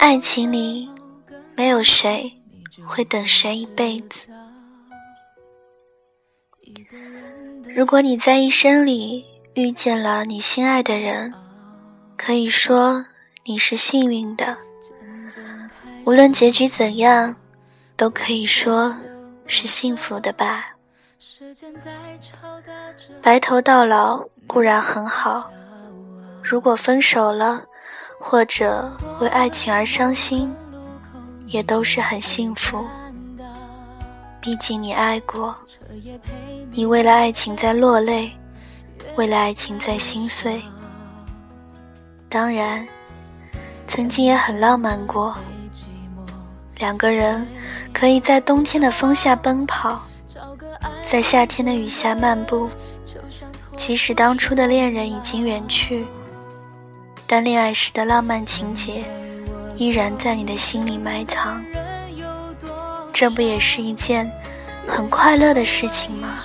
爱情里没有谁会等谁一辈子。如果你在一生里遇见了你心爱的人，可以说你是幸运的。无论结局怎样，都可以说是幸福的吧。白头到老固然很好，如果分手了，或者为爱情而伤心，也都是很幸福。毕竟你爱过，你为了爱情在落泪，为了爱情在心碎。当然，曾经也很浪漫过，两个人可以在冬天的风下奔跑，在夏天的雨下漫步。即使当初的恋人已经远去，但恋爱时的浪漫情节依然在你的心里埋藏。这不也是一件很快乐的事情吗？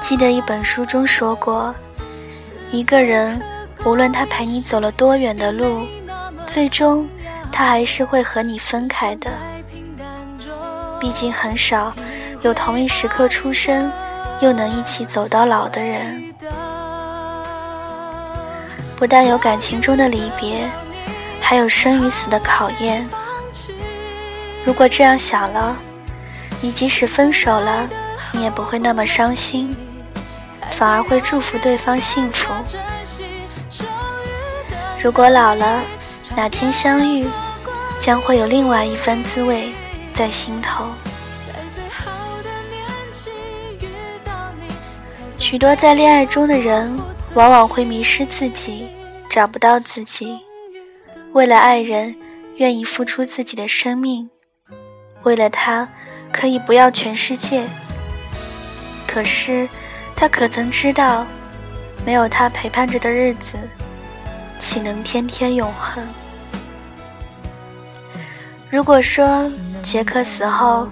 记得一本书中说过，一个人无论他陪你走了多远的路，最终他还是会和你分开的。毕竟很少有同一时刻出生，又能一起走到老的人。不但有感情中的离别。还有生与死的考验。如果这样想了，你即使分手了，你也不会那么伤心，反而会祝福对方幸福。如果老了，哪天相遇，将会有另外一番滋味在心头。许多在恋爱中的人，往往会迷失自己，找不到自己。为了爱人，愿意付出自己的生命；为了他，可以不要全世界。可是，他可曾知道，没有他陪伴着的日子，岂能天天永恒？如果说杰克死后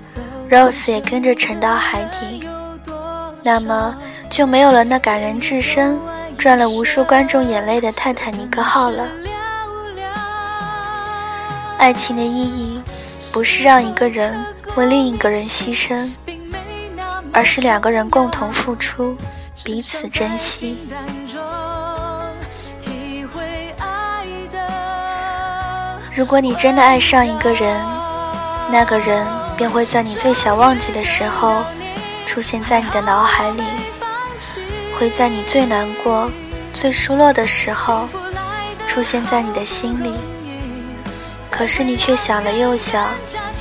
，Rose 也跟着沉到海底，那么就没有了那感人至深、赚了无数观众眼泪的泰坦尼克号了。爱情的意义，不是让一个人为另一个人牺牲，而是两个人共同付出，彼此珍惜。如果你真的爱上一个人，那个人便会在你最想忘记的时候，出现在你的脑海里，会在你最难过、最失落的时候，出现在你的心里。可是你却想了又想，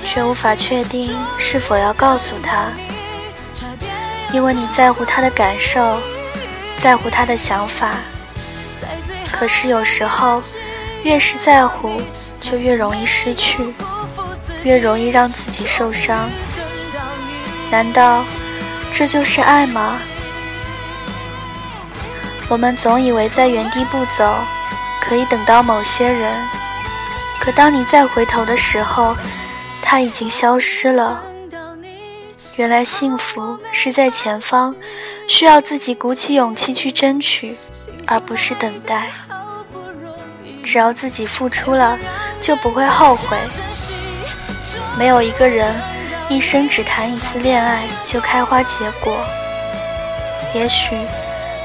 却无法确定是否要告诉他，因为你在乎他的感受，在乎他的想法。可是有时候，越是在乎，就越容易失去，越容易让自己受伤。难道这就是爱吗？我们总以为在原地不走，可以等到某些人。可当你再回头的时候，他已经消失了。原来幸福是在前方，需要自己鼓起勇气去争取，而不是等待。只要自己付出了，就不会后悔。没有一个人一生只谈一次恋爱就开花结果。也许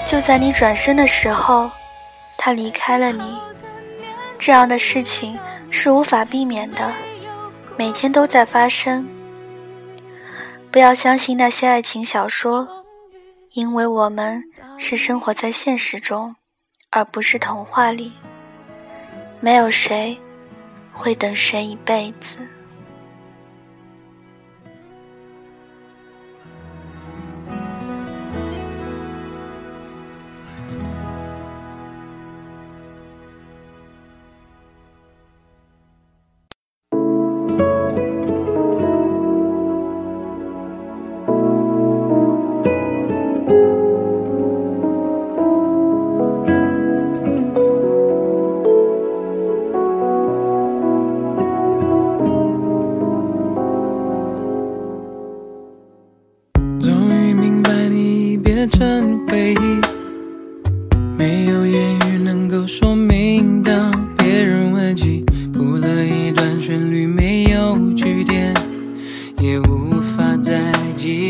就在你转身的时候，他离开了你。这样的事情。是无法避免的，每天都在发生。不要相信那些爱情小说，因为我们是生活在现实中，而不是童话里。没有谁会等谁一辈子。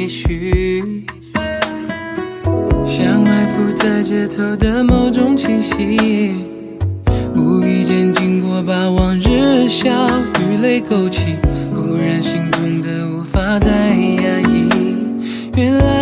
也许。像埋伏在街头的某种气息无意间经过把往日笑与泪勾起忽然心痛的无法再压抑。原来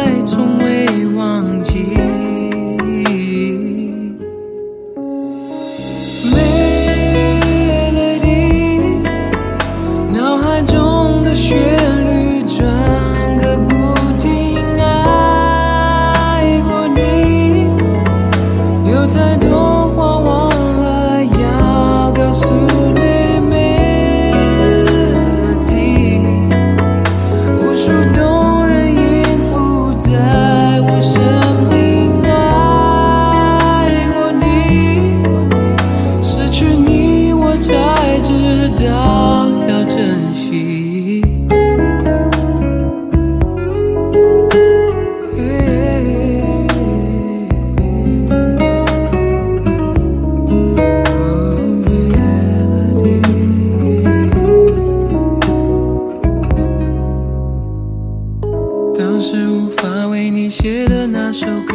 写的那首歌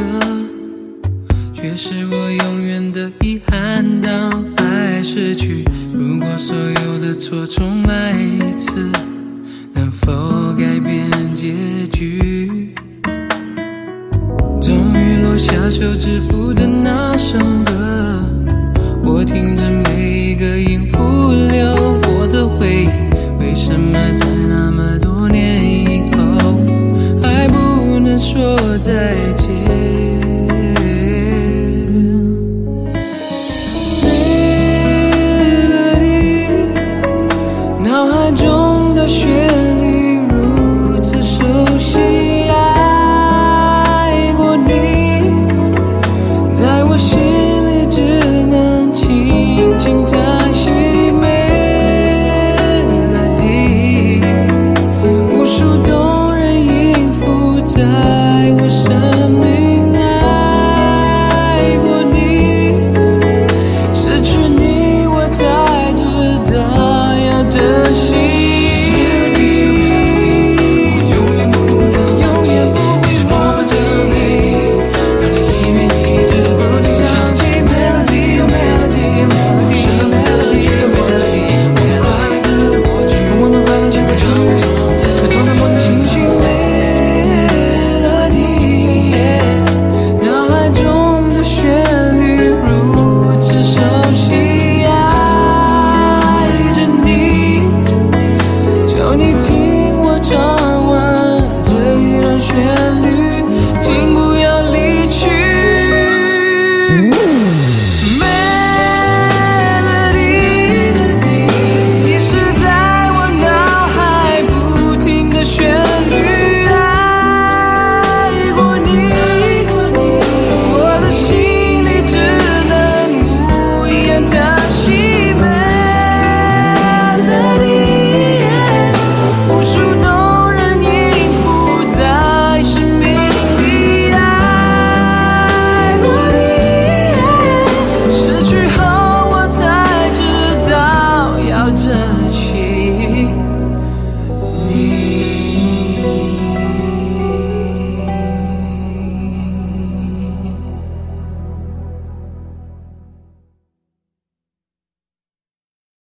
却是我永远的遗憾当爱逝去。如果所有的错重来一次能否改变结局？终于落下休止符